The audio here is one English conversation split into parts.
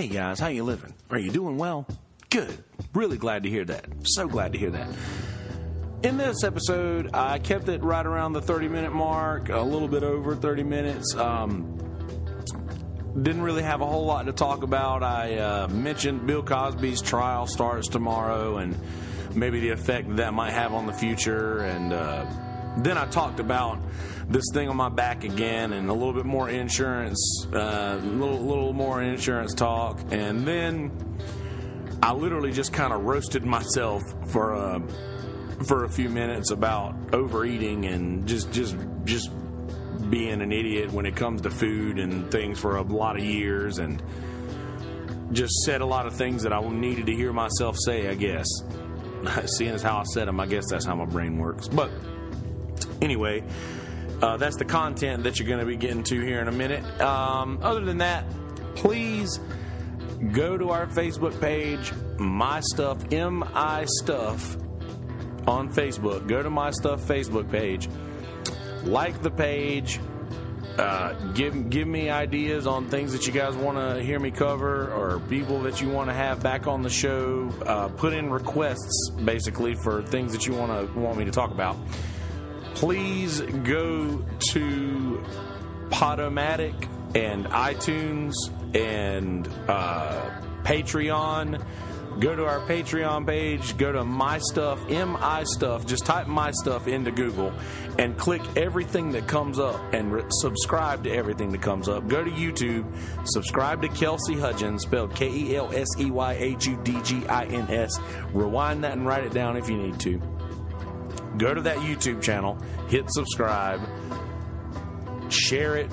Hey guys, how you living? Are you doing well? Good. Really glad to hear that. So glad to hear that. In this episode, I kept it right around the 30 minute mark, a little bit over 30 minutes. Um, didn't really have a whole lot to talk about. I uh, mentioned Bill Cosby's trial starts tomorrow and maybe the effect that might have on the future. And uh, then I talked about this thing on my back again and a little bit more insurance, a uh, little, little more insurance talk. And then I literally just kind of roasted myself for a, for a few minutes about overeating and just, just, just being an idiot when it comes to food and things for a lot of years and just said a lot of things that I needed to hear myself say, I guess. Seeing as how I said them, I guess that's how my brain works. But anyway, uh, that's the content that you're going to be getting to here in a minute. Um, other than that, please go to our Facebook page, My Stuff, M I Stuff, on Facebook. Go to My Stuff Facebook page, like the page. Uh, give give me ideas on things that you guys want to hear me cover, or people that you want to have back on the show. Uh, put in requests, basically, for things that you want to want me to talk about please go to Podomatic and iTunes and uh, Patreon. Go to our Patreon page, go to My Stuff, M I Stuff, just type My Stuff into Google and click everything that comes up and re- subscribe to everything that comes up. Go to YouTube, subscribe to Kelsey Hudgins, spelled K E L S E Y H U D G I N S. Rewind that and write it down if you need to go to that YouTube channel, hit subscribe, share it,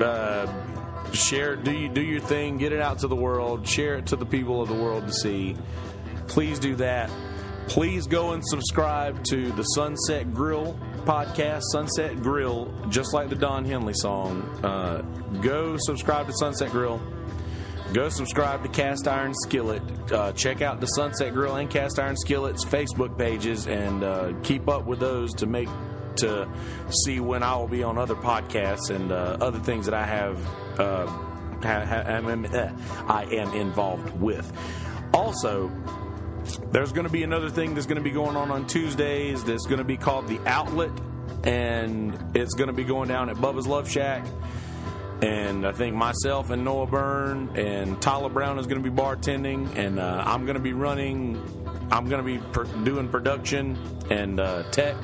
uh, share do you do your thing, get it out to the world, share it to the people of the world to see. Please do that. Please go and subscribe to the Sunset Grill podcast, Sunset Grill, just like the Don Henley song. Uh, go subscribe to Sunset Grill Go subscribe to Cast Iron Skillet. Uh, check out the Sunset Grill and Cast Iron Skillet's Facebook pages and uh, keep up with those to make to see when I will be on other podcasts and uh, other things that I have. Uh, ha, ha, I am involved with. Also, there's going to be another thing that's going to be going on on Tuesdays that's going to be called The Outlet, and it's going to be going down at Bubba's Love Shack and I think myself and Noah Byrne and Tyler Brown is going to be bartending, and uh, I'm going to be running. I'm going to be doing production and uh, tech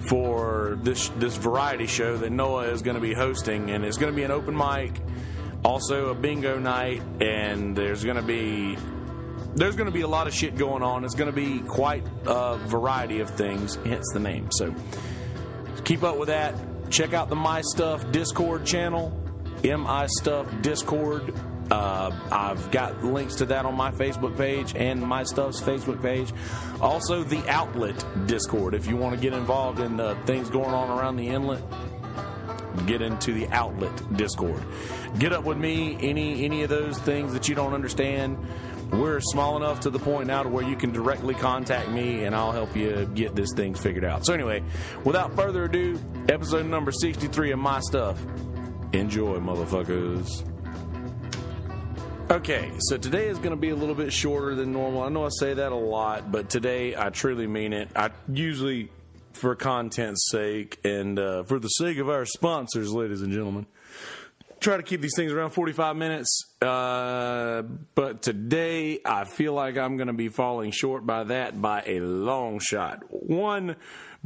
for this this variety show that Noah is going to be hosting, and it's going to be an open mic, also a bingo night, and there's going to be there's going to be a lot of shit going on. It's going to be quite a variety of things, hence the name. So keep up with that. Check out the My Stuff Discord channel, MI Stuff Discord. Uh, I've got links to that on my Facebook page and my stuff's Facebook page. Also, the Outlet Discord. If you want to get involved in uh, things going on around the inlet, get into the Outlet Discord. Get up with me. Any any of those things that you don't understand we're small enough to the point now to where you can directly contact me and I'll help you get this thing figured out. So, anyway, without further ado, episode number 63 of My Stuff. Enjoy, motherfuckers. Okay, so today is going to be a little bit shorter than normal. I know I say that a lot, but today I truly mean it. I usually, for content's sake and uh, for the sake of our sponsors, ladies and gentlemen, try to keep these things around 45 minutes. Uh, but today, I feel like I'm going to be falling short by that by a long shot. One,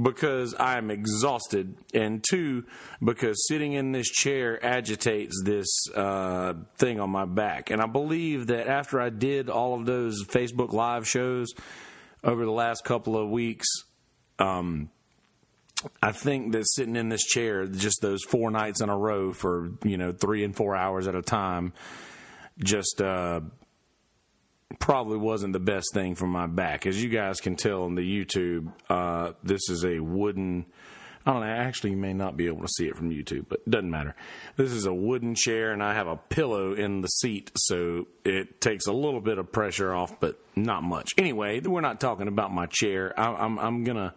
because I'm exhausted, and two, because sitting in this chair agitates this uh, thing on my back. And I believe that after I did all of those Facebook Live shows over the last couple of weeks, um, I think that sitting in this chair, just those four nights in a row for you know three and four hours at a time, just uh, probably wasn't the best thing for my back. As you guys can tell on the YouTube, uh, this is a wooden. I don't know. Actually, you may not be able to see it from YouTube, but doesn't matter. This is a wooden chair, and I have a pillow in the seat, so it takes a little bit of pressure off, but not much. Anyway, we're not talking about my chair. I, I'm, I'm gonna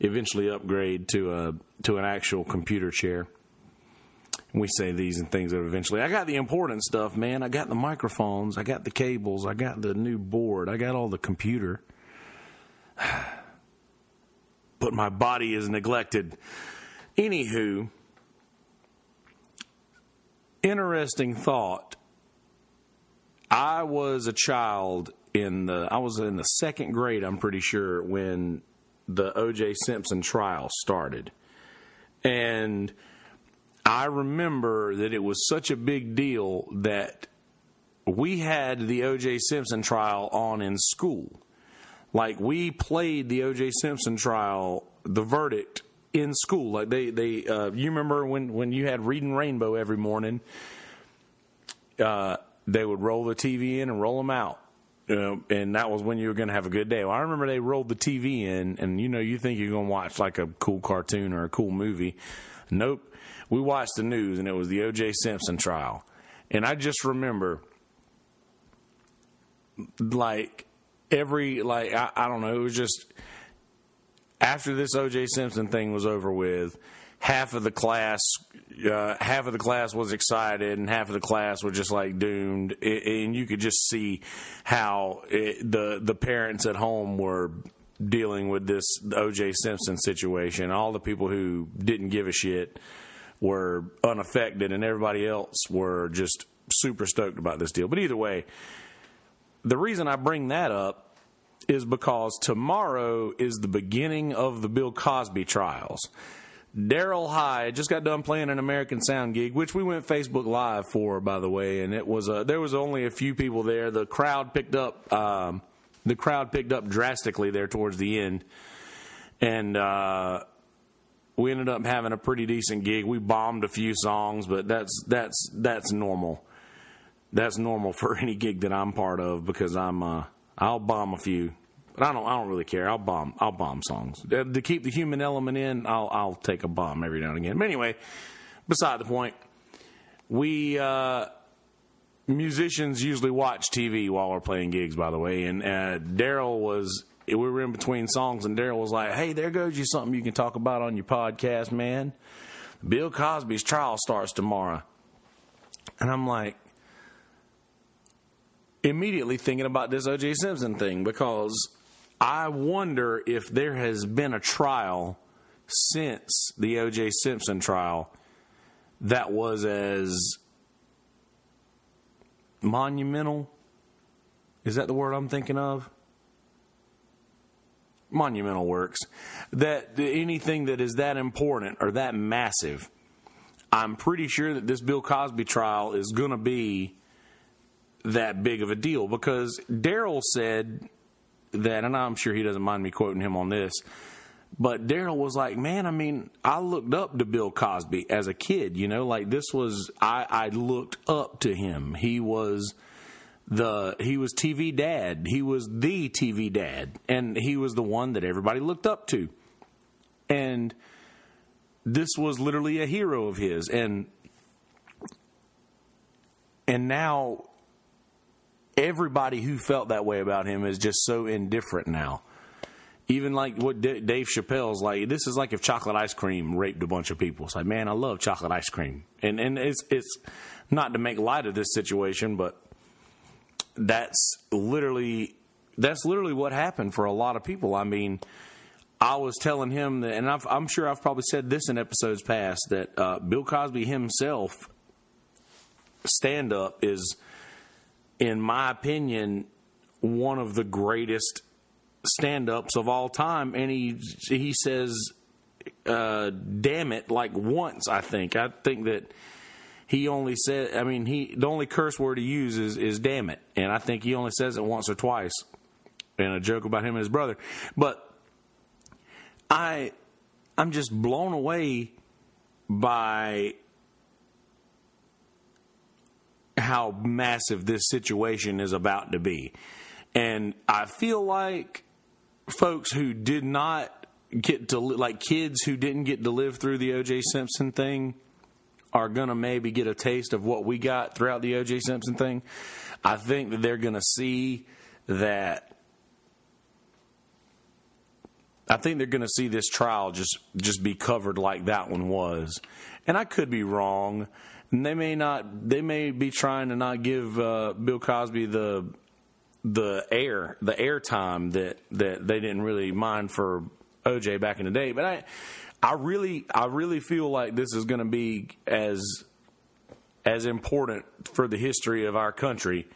eventually upgrade to a to an actual computer chair. We say these and things that eventually. I got the important stuff, man. I got the microphones. I got the cables. I got the new board. I got all the computer. But my body is neglected. Anywho, interesting thought. I was a child in the I was in the second grade, I'm pretty sure, when the OJ Simpson trial started. And I remember that it was such a big deal that we had the OJ Simpson trial on in school. Like we played the OJ Simpson trial, the verdict in school. Like they they uh, you remember when when you had Reading Rainbow every morning, uh, they would roll the TV in and roll them out. You know, and that was when you were going to have a good day. Well, I remember they rolled the TV in, and you know, you think you're going to watch like a cool cartoon or a cool movie. Nope. We watched the news, and it was the O.J. Simpson trial. And I just remember, like, every, like, I, I don't know, it was just after this O.J. Simpson thing was over with, half of the class, uh, half of the class was excited, and half of the class was just like doomed. and you could just see how it, the the parents at home were dealing with this O.J. Simpson situation. All the people who didn't give a shit were unaffected, and everybody else were just super stoked about this deal. But either way, the reason I bring that up is because tomorrow is the beginning of the Bill Cosby trials. Daryl Hyde just got done playing an American Sound gig, which we went Facebook Live for, by the way, and it was a, there was only a few people there. The crowd picked up um, the crowd picked up drastically there towards the end, and uh, we ended up having a pretty decent gig. We bombed a few songs, but that's that's that's normal. That's normal for any gig that I'm part of because I'm uh, I'll bomb a few. But I don't. I don't really care. I'll bomb. I'll bomb songs uh, to keep the human element in. I'll. I'll take a bomb every now and again. But anyway, beside the point. We uh, musicians usually watch TV while we're playing gigs. By the way, and uh, Daryl was. We were in between songs, and Daryl was like, "Hey, there goes you something you can talk about on your podcast, man. Bill Cosby's trial starts tomorrow." And I'm like, immediately thinking about this O.J. Simpson thing because I wonder if there has been a trial since the O.J. Simpson trial that was as monumental. Is that the word I'm thinking of? Monumental works. That anything that is that important or that massive, I'm pretty sure that this Bill Cosby trial is going to be that big of a deal because Daryl said that, and I'm sure he doesn't mind me quoting him on this. But Daryl was like, man, I mean, I looked up to Bill Cosby as a kid, you know, like this was, I, I looked up to him. He was the, he was TV dad. He was the TV dad. And he was the one that everybody looked up to. And this was literally a hero of his. And, and now everybody who felt that way about him is just so indifferent now. Even like what D- Dave Chappelle's like, this is like if chocolate ice cream raped a bunch of people. It's like, man, I love chocolate ice cream, and and it's it's not to make light of this situation, but that's literally that's literally what happened for a lot of people. I mean, I was telling him that, and i am sure I've probably said this in episodes past that uh, Bill Cosby himself stand up is in my opinion, one of the greatest stand-ups of all time, and he he says, uh, "Damn it!" like once. I think. I think that he only said. I mean, he the only curse word he uses is "damn it," and I think he only says it once or twice. And a joke about him and his brother, but I I'm just blown away by how massive this situation is about to be. And I feel like folks who did not get to, like kids who didn't get to live through the O.J. Simpson thing, are going to maybe get a taste of what we got throughout the O.J. Simpson thing. I think that they're going to see that. I think they're going to see this trial just just be covered like that one was, and I could be wrong. And they may not. They may be trying to not give uh, Bill Cosby the the air the air time that that they didn't really mind for OJ back in the day. But I I really I really feel like this is going to be as as important for the history of our country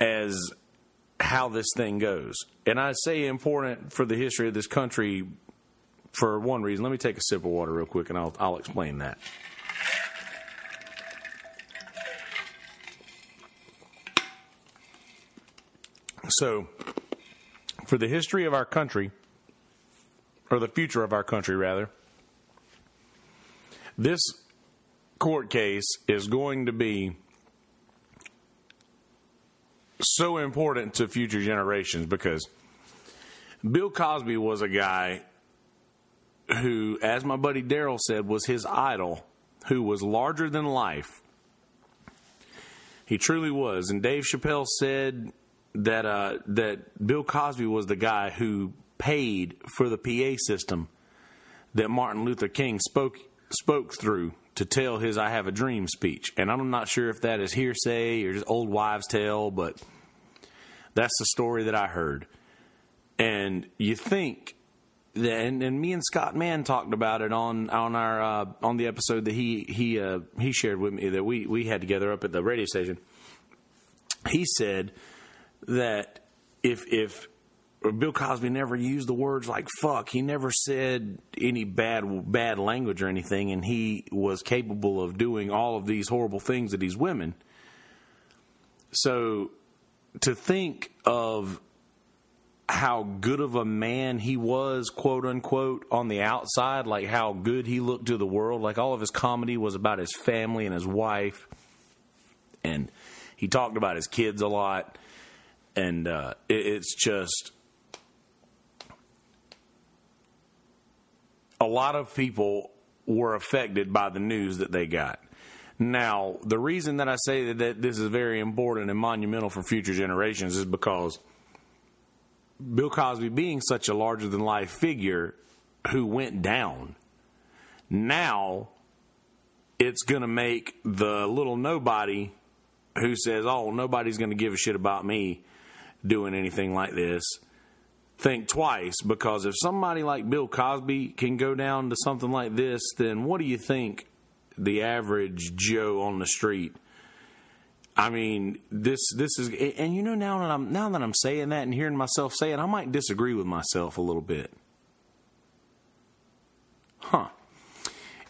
as how this thing goes. And I say important for the history of this country for one reason. Let me take a sip of water real quick and I'll I'll explain that. So, for the history of our country, or the future of our country, rather, this court case is going to be so important to future generations because Bill Cosby was a guy who, as my buddy Daryl said, was his idol, who was larger than life. He truly was. And Dave Chappelle said that uh, that Bill Cosby was the guy who paid for the PA system that Martin Luther King spoke spoke through to tell his "I Have a Dream" speech. And I'm not sure if that is hearsay or just old wives' tale, but that's the story that I heard. And you think that, and, and me and Scott Mann talked about it on on our uh, on the episode that he he uh, he shared with me that we we had together up at the radio station. He said that if if Bill Cosby never used the words like fuck, he never said any bad bad language or anything, and he was capable of doing all of these horrible things to these women. So to think of how good of a man he was, quote unquote, on the outside, like how good he looked to the world. Like all of his comedy was about his family and his wife. And he talked about his kids a lot and uh, it, it's just a lot of people were affected by the news that they got. Now, the reason that I say that, this is very important and monumental for future generations is because Bill Cosby being such a larger than life figure who went down, now it's going to make the little nobody who says, Oh, nobody's going to give a shit about me doing anything like this think twice because if somebody like Bill Cosby can go down to something like this, then what do you think the average Joe on the street? I mean, this this is, and you know now that I'm now that I'm saying that and hearing myself say it, I might disagree with myself a little bit. Huh.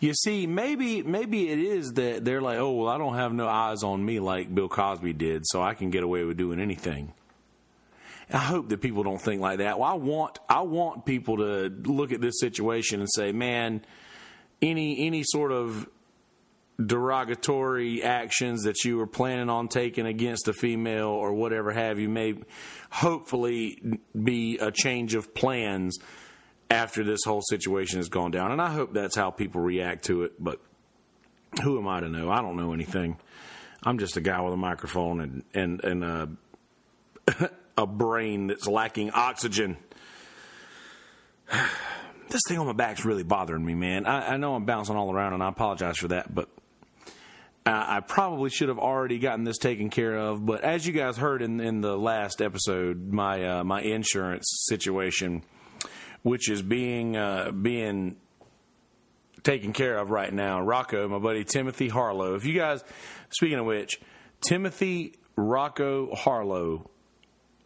You see, maybe maybe it is that they're like, oh well, I don't have no eyes on me like Bill Cosby did, so I can get away with doing anything. I hope that people don't think like that. Well, I want I want people to look at this situation and say, man, any any sort of derogatory actions that you were planning on taking against a female or whatever have you may hopefully be a change of plans after this whole situation has gone down. And I hope that's how people react to it, but who am I to know? I don't know anything. I'm just a guy with a microphone and and and uh a brain that's lacking oxygen. this thing on my back's really bothering me, man. I, I know I'm bouncing all around, and I apologize for that, but uh, I probably should have already gotten this taken care of. But as you guys heard in, in the last episode, my uh, my insurance situation, which is being uh, being taken care of right now, Rocco, my buddy Timothy Harlow. If you guys, speaking of which, Timothy Rocco Harlow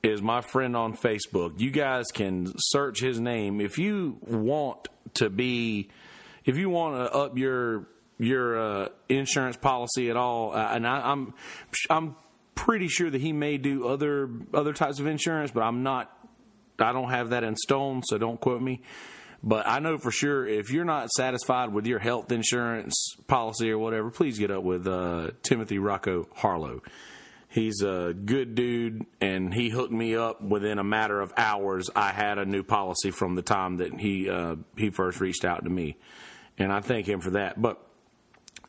is my friend on Facebook. You guys can search his name if you want to be, if you want to up your your uh, insurance policy at all. Uh, and I, I'm I'm pretty sure that he may do other other types of insurance, but I'm not. I don't have that in stone, so don't quote me. But I know for sure if you're not satisfied with your health insurance policy or whatever, please get up with uh, Timothy Rocco Harlow. He's a good dude, and he hooked me up within a matter of hours. I had a new policy from the time that he uh, he first reached out to me, and I thank him for that. But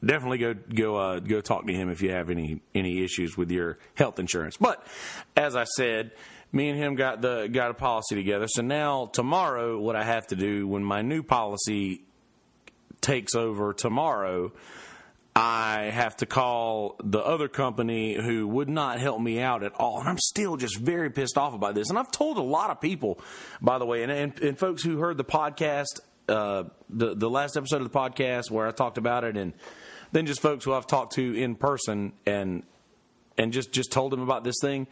definitely go go uh, go talk to him if you have any any issues with your health insurance. But as I said, me and him got the got a policy together. So now tomorrow, what I have to do when my new policy takes over tomorrow, I have to call the other company who would not help me out at all. And I'm still just very pissed off about this. And I've told a lot of people, by the way, and, and, and folks who heard the podcast, uh, the, the last episode of the podcast where I talked about it, and then just folks who I've talked to in person and and just, just told them about this thing.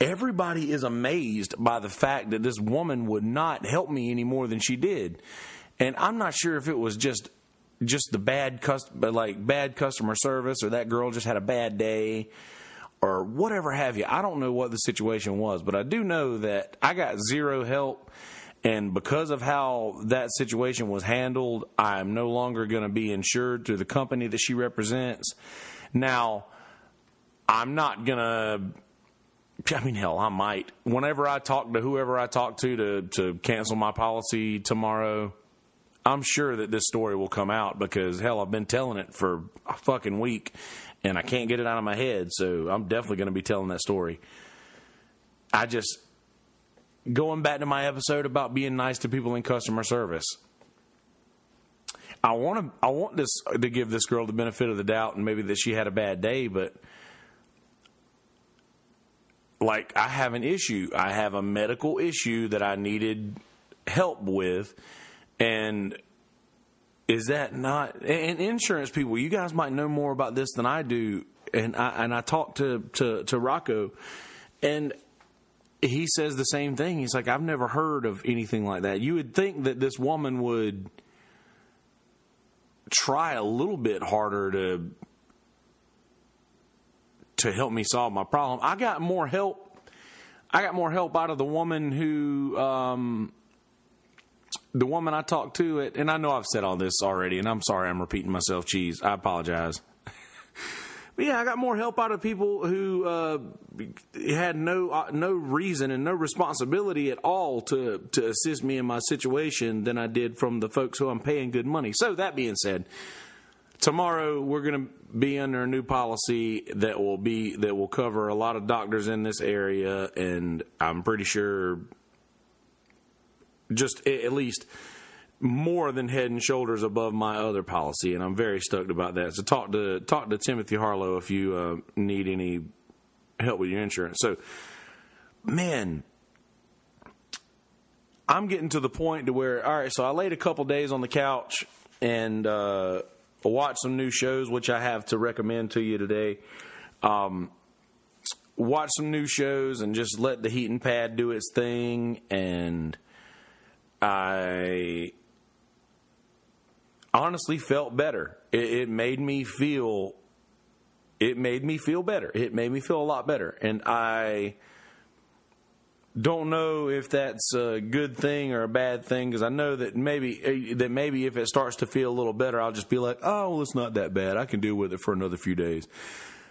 Everybody is amazed by the fact that this woman would not help me any more than she did. And I'm not sure if it was just just the bad cust- like bad customer service or that girl just had a bad day or whatever have you. I don't know what the situation was, but I do know that I got zero help and because of how that situation was handled, I'm no longer going to be insured through the company that she represents. Now, I'm not going to I mean, hell, I might. Whenever I talk to whoever I talk to to to cancel my policy tomorrow, I'm sure that this story will come out because hell, I've been telling it for a fucking week and I can't get it out of my head. So I'm definitely going to be telling that story. I just going back to my episode about being nice to people in customer service. I want to I want this to give this girl the benefit of the doubt and maybe that she had a bad day, but like I have an issue. I have a medical issue that I needed help with and is that not and insurance people? You guys might know more about this than I do. And I and I talked to to, to Rocco, and he says the same thing. He's like, I've never heard of anything like that. You would think that this woman would try a little bit harder to to help me solve my problem. I got more help. I got more help out of the woman who um, the woman I talked to it, and I know I've said all this already, and I'm sorry I'm repeating myself. Cheese, I apologize. but yeah, I got more help out of people who uh, had no uh, no reason and no responsibility at all to to assist me in my situation than I did from the folks who I'm paying good money. So that being said, tomorrow we're going to be under a new policy that will be that will cover a lot of doctors in this area, and I'm pretty sure just at least more than head and shoulders above my other policy, and I'm very stoked about that. So talk to talk to Timothy Harlow if you uh, need any help with your insurance. So, man, I'm getting to the point to where all right. So I laid a couple days on the couch and uh, watched some new shows, which I have to recommend to you today. Um, watch some new shows and just let the heating pad do its thing and I honestly felt better. It, it, made me feel. It made me feel better. It made me feel a lot better, and I don't know if that's a good thing or a bad thing because I know that maybe that maybe if it starts to feel a little better, I'll just be like, oh, well, it's not that bad. I can deal with it for another few days.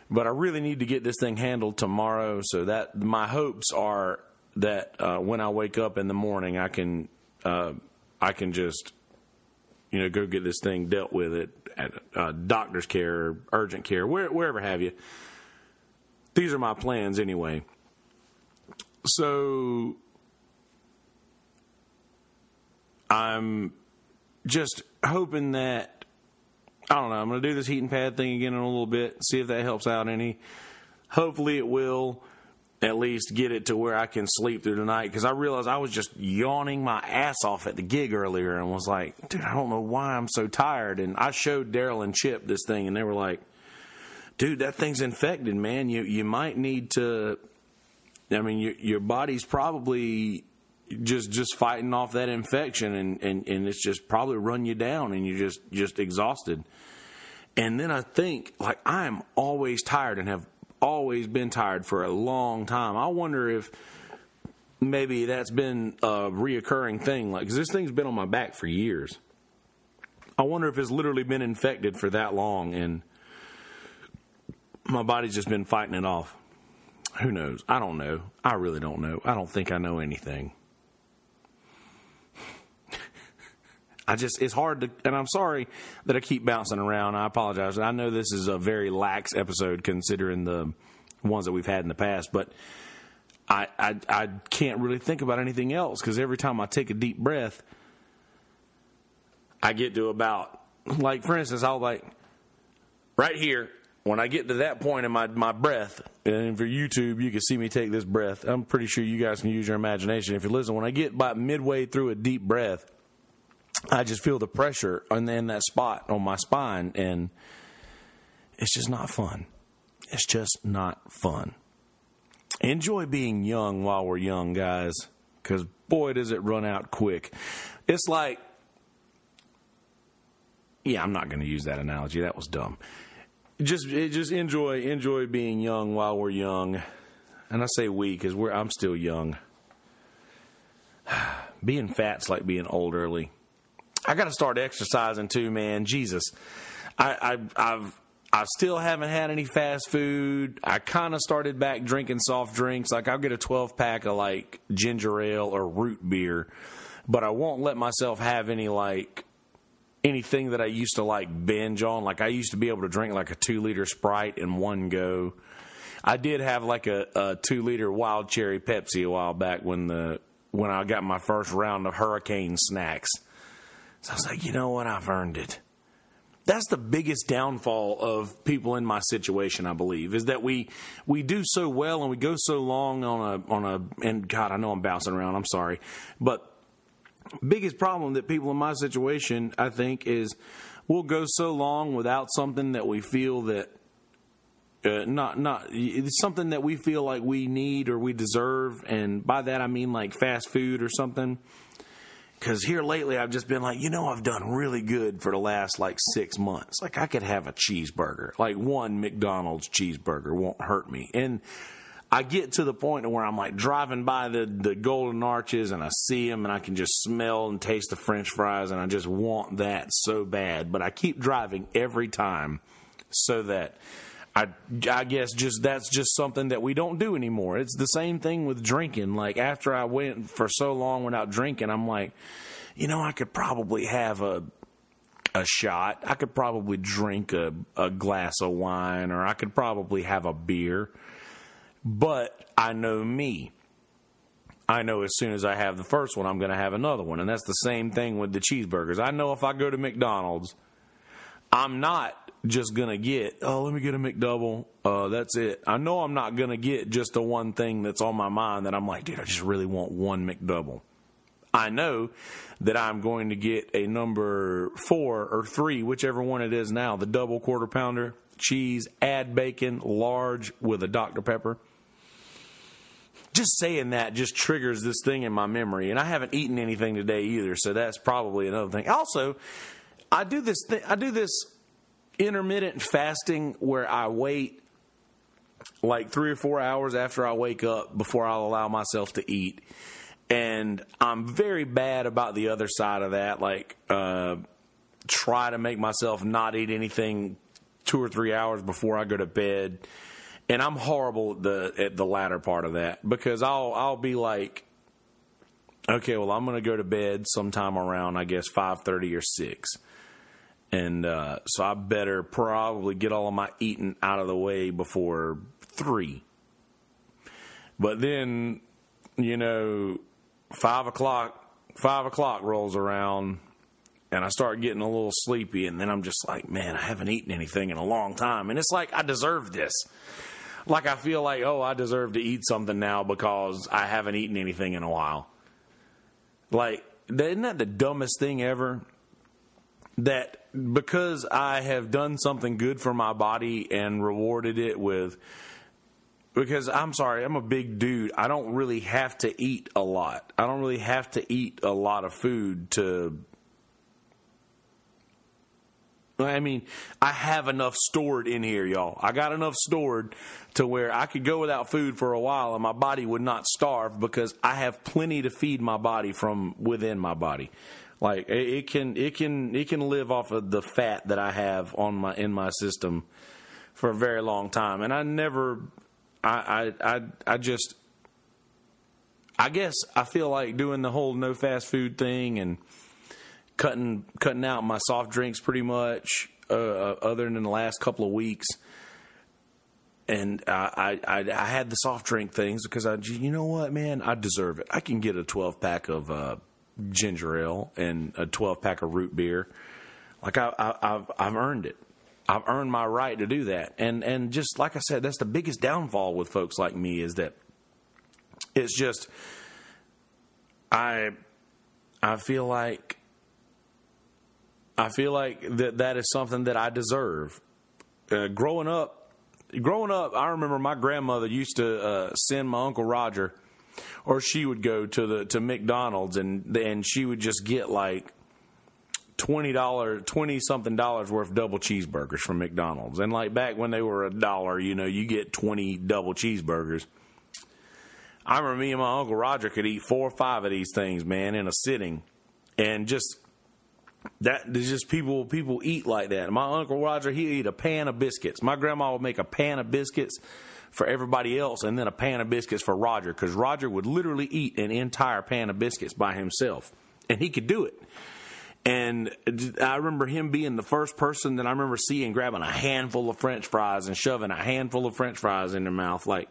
But I really need to get this thing handled tomorrow, so that my hopes are that uh, when I wake up in the morning, I can uh, I can just, you know, go get this thing dealt with it at uh, doctor's care urgent care, where, wherever have you. These are my plans anyway. So I'm just hoping that I don't know. I'm going to do this heating pad thing again in a little bit, see if that helps out any. Hopefully, it will at least get it to where I can sleep through the night because I realized I was just yawning my ass off at the gig earlier and was like, dude, I don't know why I'm so tired. And I showed Daryl and Chip this thing and they were like, dude, that thing's infected, man. You you might need to. I mean, your your body's probably just just fighting off that infection and, and, and it's just probably run you down and you're just just exhausted. And then I think like I am always tired and have always been tired for a long time. I wonder if maybe that's been a reoccurring thing. Like, cause this thing's been on my back for years. I wonder if it's literally been infected for that long and my body's just been fighting it off. Who knows? I don't know. I really don't know. I don't think I know anything. I just it's hard to, and I'm sorry that I keep bouncing around. I apologize. I know this is a very lax episode considering the ones that we've had in the past, but I I, I can't really think about anything else because every time I take a deep breath, I get to about like for instance, I'll like right here when I get to that point in my my breath, and for YouTube, you can see me take this breath. I'm pretty sure you guys can use your imagination if you listen. When I get about midway through a deep breath, I just feel the pressure and then that spot on my spine, and it's just not fun. It's just not fun. Enjoy being young while we're young, guys, because boy, does it run out quick. It's like, yeah, I'm not going to use that analogy. That was dumb. Just, just enjoy, enjoy being young while we're young. And I say we because we're, I'm still young. being fat's like being old early. I got to start exercising too, man. Jesus, I, I, I've I still haven't had any fast food. I kind of started back drinking soft drinks. Like I'll get a 12 pack of like ginger ale or root beer, but I won't let myself have any like anything that I used to like binge on. Like I used to be able to drink like a two liter Sprite in one go. I did have like a, a two liter wild cherry Pepsi a while back when the when I got my first round of hurricane snacks. So I was like, you know what? I've earned it that's the biggest downfall of people in my situation, I believe, is that we we do so well and we go so long on a on a and God, I know I'm bouncing around. I'm sorry, but biggest problem that people in my situation, I think, is we'll go so long without something that we feel that uh, not not it's something that we feel like we need or we deserve, and by that I mean like fast food or something because here lately I've just been like, you know, I've done really good for the last like six months. Like I could have a cheeseburger, like one McDonald's cheeseburger won't hurt me. And I get to the point where I'm like driving by the, the golden arches and I see them and I can just smell and taste the french fries and I just want that so bad. But I keep driving every time so that I, I guess just that's just something that we don't do anymore. It's the same thing with drinking. Like after I went for so long without drinking, I'm like, you know, I could probably have a a shot. I could probably drink a, a glass of wine or I could probably have a beer. But I know me. I know as soon as I have the first one, I'm going to have another one. And that's the same thing with the cheeseburgers. I know if I go to McDonald's, I'm not just gonna get oh let me get a McDouble. Uh, that's it. I know I'm not gonna get just the one thing that's on my mind that I'm like, dude, I just really want one McDouble. I know that I'm going to get a number four or three, whichever one it is now, the double quarter pounder, cheese, add bacon, large with a Dr. Pepper. Just saying that just triggers this thing in my memory, and I haven't eaten anything today either, so that's probably another thing. Also, I do this. Th- I do this intermittent fasting where I wait like three or four hours after I wake up before I'll allow myself to eat. And I'm very bad about the other side of that. Like, uh, try to make myself not eat anything two or three hours before I go to bed. And I'm horrible at the at the latter part of that because I'll I'll be like, okay, well I'm going to go to bed sometime around I guess five thirty or six and uh, so I better probably get all of my eating out of the way before three. But then, you know, five o'clock, five o'clock rolls around, and I start getting a little sleepy, and then I'm just like, man, I haven't eaten anything in a long time, and it's like I deserve this. Like I feel like, oh, I deserve to eat something now because I haven't eaten anything in a while. Like, isn't that the dumbest thing ever? That because I have done something good for my body and rewarded it with because I'm sorry, I'm a big dude. I don't really have to eat a lot. I don't really have to eat a lot of food to I mean, I have enough stored in here, y'all. I got enough stored to where I could go without food for a while and my body would not starve because I have plenty to feed my body from within my body. Like it can it can it can live off of the fat that I have on my in my system for a very long time, and I never I I I, I just I guess I feel like doing the whole no fast food thing and cutting cutting out my soft drinks pretty much, uh, uh other than the last couple of weeks. And I, I I had the soft drink things because I you know what man I deserve it. I can get a twelve pack of uh, ginger ale and a 12 pack of root beer. Like I, I, I've I've earned it. I've earned my right to do that. And and just like I said, that's the biggest downfall with folks like me is that it's just I I feel like I feel like that that is something that I deserve. Uh, growing up, growing up, I remember my grandmother used to uh, send my uncle Roger, or she would go to the to McDonald's and and she would just get like twenty dollars, twenty something dollars worth of double cheeseburgers from McDonald's. And like back when they were a dollar, you know, you get twenty double cheeseburgers. I remember me and my uncle Roger could eat four or five of these things, man, in a sitting, and just that there's just people people eat like that. My uncle Roger he eat a pan of biscuits. My grandma would make a pan of biscuits for everybody else, and then a pan of biscuits for Roger, because Roger would literally eat an entire pan of biscuits by himself, and he could do it. And I remember him being the first person that I remember seeing grabbing a handful of French fries and shoving a handful of French fries in their mouth, like,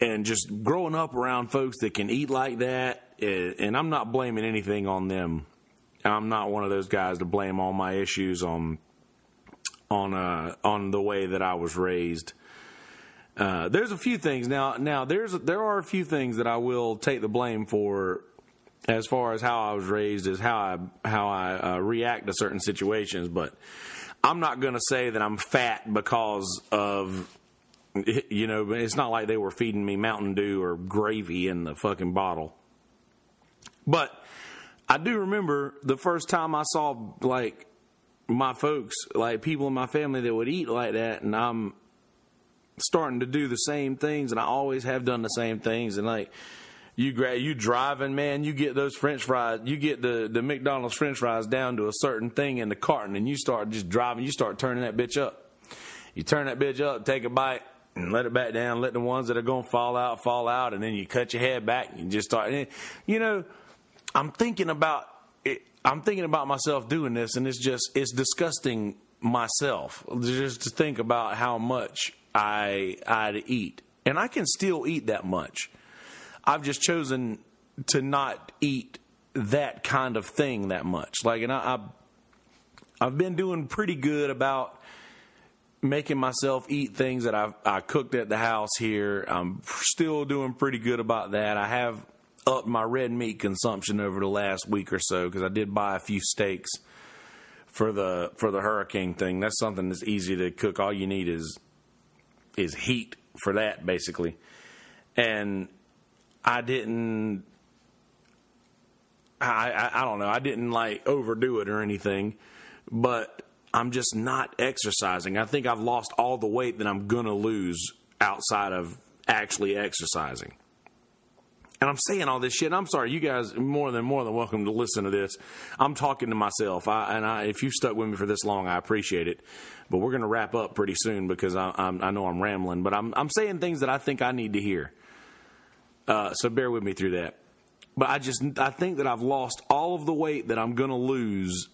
and just growing up around folks that can eat like that. Eh, and I'm not blaming anything on them. I'm not one of those guys to blame all my issues on on uh, on the way that I was raised. Uh, there's a few things now. Now there's there are a few things that I will take the blame for as far as how I was raised is how I how I uh, react to certain situations. But I'm not going to say that I'm fat because of you know. It's not like they were feeding me Mountain Dew or gravy in the fucking bottle. But I do remember the first time I saw like my folks, like people in my family that would eat like that, and I'm starting to do the same things, and I always have done the same things, and like you grab you driving, man, you get those French fries, you get the the McDonald's French fries down to a certain thing in the carton, and you start just driving, you start turning that bitch up. You turn that bitch up, take a bite, and let it back down. Let the ones that are gonna fall out fall out, and then you cut your head back and just start. You know, I'm thinking about it, I'm thinking about myself doing this, and it's just it's disgusting myself just to think about how much I I eat, and I can still eat that much. I've just chosen to not eat that kind of thing that much. Like, and I, I I've been doing pretty good about making myself eat things that I've I cooked at the house here. I'm still doing pretty good about that. I have upped my red meat consumption over the last week or so because I did buy a few steaks for the for the hurricane thing. That's something that's easy to cook. All you need is is heat for that basically. And I didn't. I, I, I don't know. I didn't like overdo it or anything, but I'm just not exercising. I think I've lost all the weight that I'm gonna lose outside of actually exercising. And I'm saying all this shit. I'm sorry, you guys more than more than welcome to listen to this. I'm talking to myself, I, and I, if you've stuck with me for this long, I appreciate it. But we're going to wrap up pretty soon because I, I know I'm rambling. But I'm, I'm saying things that I think I need to hear. Uh, so bear with me through that. But I just I think that I've lost all of the weight that I'm going to lose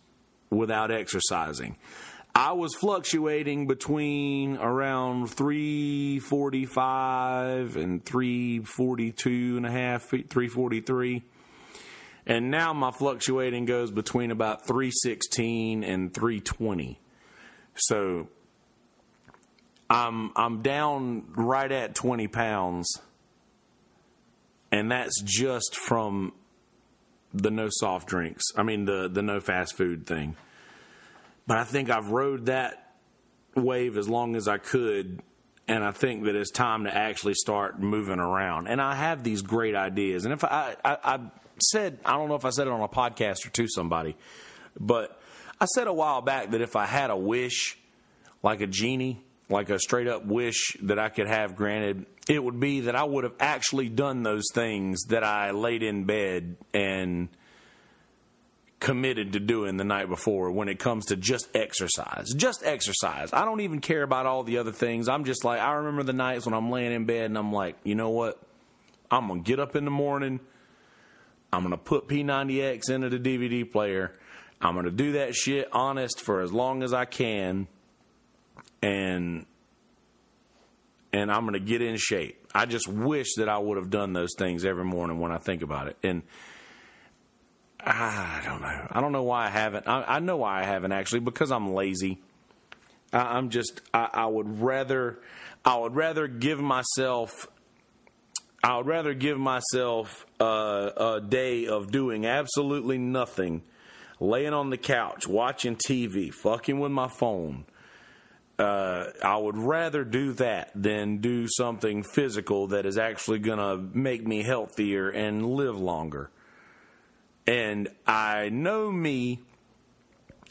without exercising. I was fluctuating between around 345 and 342 and a half, 343. And now my fluctuating goes between about 316 and 320. So I'm I'm down right at 20 pounds and that's just from the no soft drinks. I mean the the no fast food thing. But I think I've rode that wave as long as I could and I think that it's time to actually start moving around. And I have these great ideas. And if I, I, I said, I don't know if I said it on a podcast or to somebody, but I said a while back that if I had a wish, like a genie, like a straight up wish that I could have granted, it would be that I would have actually done those things that I laid in bed and committed to doing the night before when it comes to just exercise. Just exercise. I don't even care about all the other things. I'm just like, I remember the nights when I'm laying in bed and I'm like, you know what? I'm going to get up in the morning. I'm going to put P90X into the DVD player. I'm going to do that shit honest for as long as I can. And and I'm going to get in shape. I just wish that I would have done those things every morning when I think about it. And I don't know. I don't know why I haven't. I, I know why I haven't actually because I'm lazy. I, I'm just. I, I would rather. I would rather give myself. I would rather give myself a, a day of doing absolutely nothing, laying on the couch, watching TV, fucking with my phone. Uh, I would rather do that than do something physical that is actually going to make me healthier and live longer. And I know me.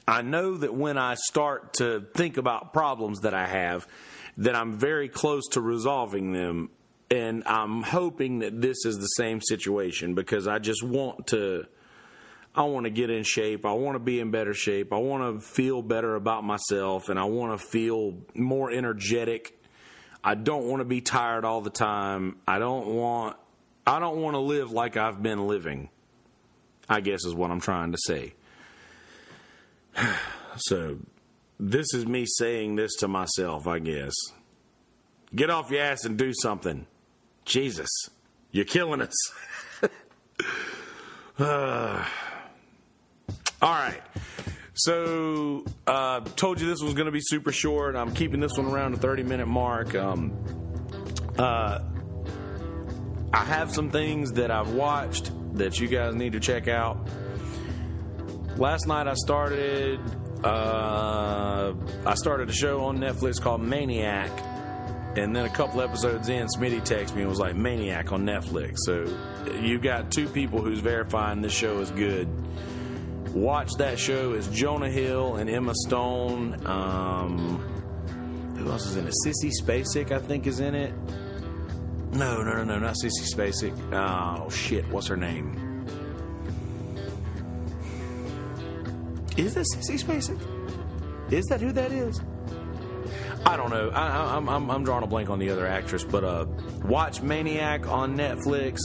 I know that when I start to think about problems that I have, that I'm very close to resolving them. And I'm hoping that this is the same situation because I just want to. I want to get in shape. I want to be in better shape. I want to feel better about myself and I want to feel more energetic. I don't want to be tired all the time. I don't want I don't want to live like I've been living. I guess is what I'm trying to say. So, this is me saying this to myself, I guess. Get off your ass and do something. Jesus, you're killing us. uh, all right. So, uh, told you this was going to be super short. I'm keeping this one around the 30 minute mark. Um, uh, I have some things that I've watched that you guys need to check out. Last night I started uh, I started a show on Netflix called Maniac, and then a couple episodes in, Smitty texted me and was like Maniac on Netflix. So you've got two people who's verifying this show is good. Watch that show. It's Jonah Hill and Emma Stone. Um, who else is in it? Sissy Spacek, I think, is in it. No, no, no, no, not Sissy Spacek. Oh shit, what's her name? Is that Sissy Spacek? Is that who that is? I don't know. I, am I'm, I'm drawing a blank on the other actress, but uh, watch Maniac on Netflix.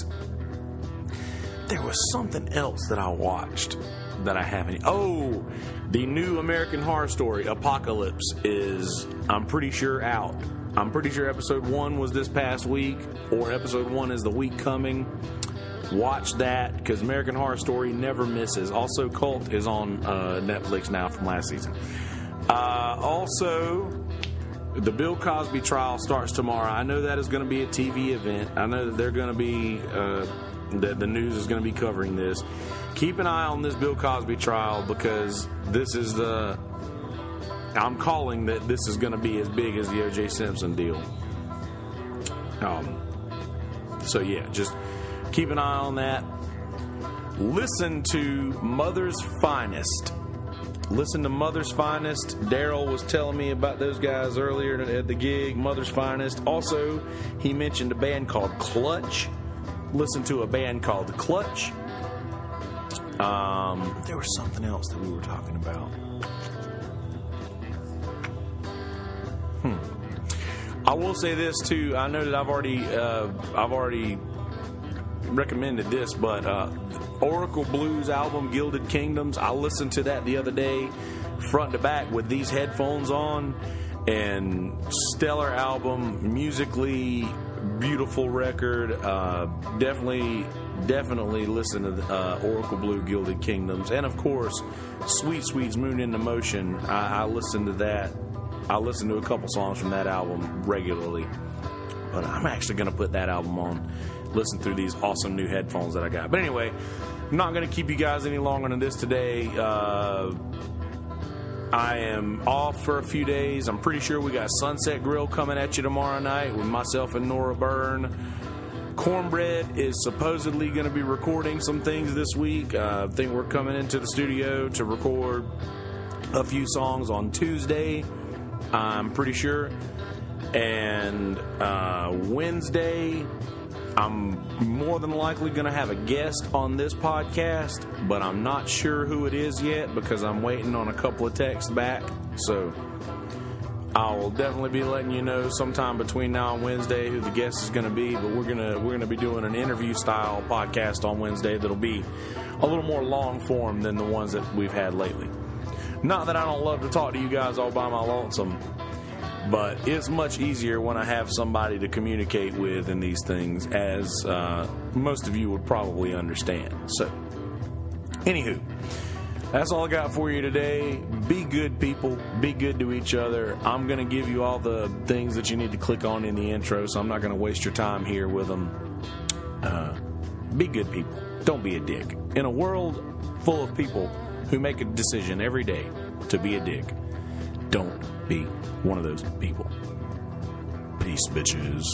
There was something else that I watched that I haven't. Oh, the new American Horror Story Apocalypse is, I'm pretty sure, out. I'm pretty sure episode one was this past week, or episode one is the week coming. Watch that because American Horror Story never misses. Also, Cult is on uh, Netflix now from last season. Uh, also, the Bill Cosby trial starts tomorrow. I know that is going to be a TV event. I know that they're going to be, uh, that the news is going to be covering this. Keep an eye on this Bill Cosby trial because this is the I'm calling that this is going to be as big as the O.J. Simpson deal. Um, so yeah, just keep an eye on that. Listen to Mother's Finest. Listen to Mother's Finest. Daryl was telling me about those guys earlier at the gig. Mother's Finest. Also, he mentioned a band called Clutch. Listen to a band called Clutch. Um, there was something else that we were talking about. I will say this too. I know that I've already uh, I've already recommended this, but uh, Oracle Blues album Gilded Kingdoms. I listened to that the other day, front to back with these headphones on, and stellar album, musically beautiful record. Uh, definitely, definitely listen to uh, Oracle Blue Gilded Kingdoms, and of course, Sweet Sweet's Moon into Motion. I, I listen to that I listen to a couple songs from that album regularly. But I'm actually going to put that album on, listen through these awesome new headphones that I got. But anyway, I'm not going to keep you guys any longer than this today. Uh, I am off for a few days. I'm pretty sure we got Sunset Grill coming at you tomorrow night with myself and Nora Byrne. Cornbread is supposedly going to be recording some things this week. Uh, I think we're coming into the studio to record a few songs on Tuesday. I'm pretty sure. And uh, Wednesday, I'm more than likely going to have a guest on this podcast, but I'm not sure who it is yet because I'm waiting on a couple of texts back. So I will definitely be letting you know sometime between now and Wednesday who the guest is going to be. But we're gonna we're gonna be doing an interview style podcast on Wednesday that'll be a little more long form than the ones that we've had lately. Not that I don't love to talk to you guys all by my lonesome, but it's much easier when I have somebody to communicate with in these things, as uh, most of you would probably understand. So, Anywho, that's all I got for you today. Be good, people. Be good to each other. I'm going to give you all the things that you need to click on in the intro, so I'm not going to waste your time here with them. Uh, be good, people. Don't be a dick. In a world full of people who make a decision every day to be a dick, don't be one of those people. Peace, bitches.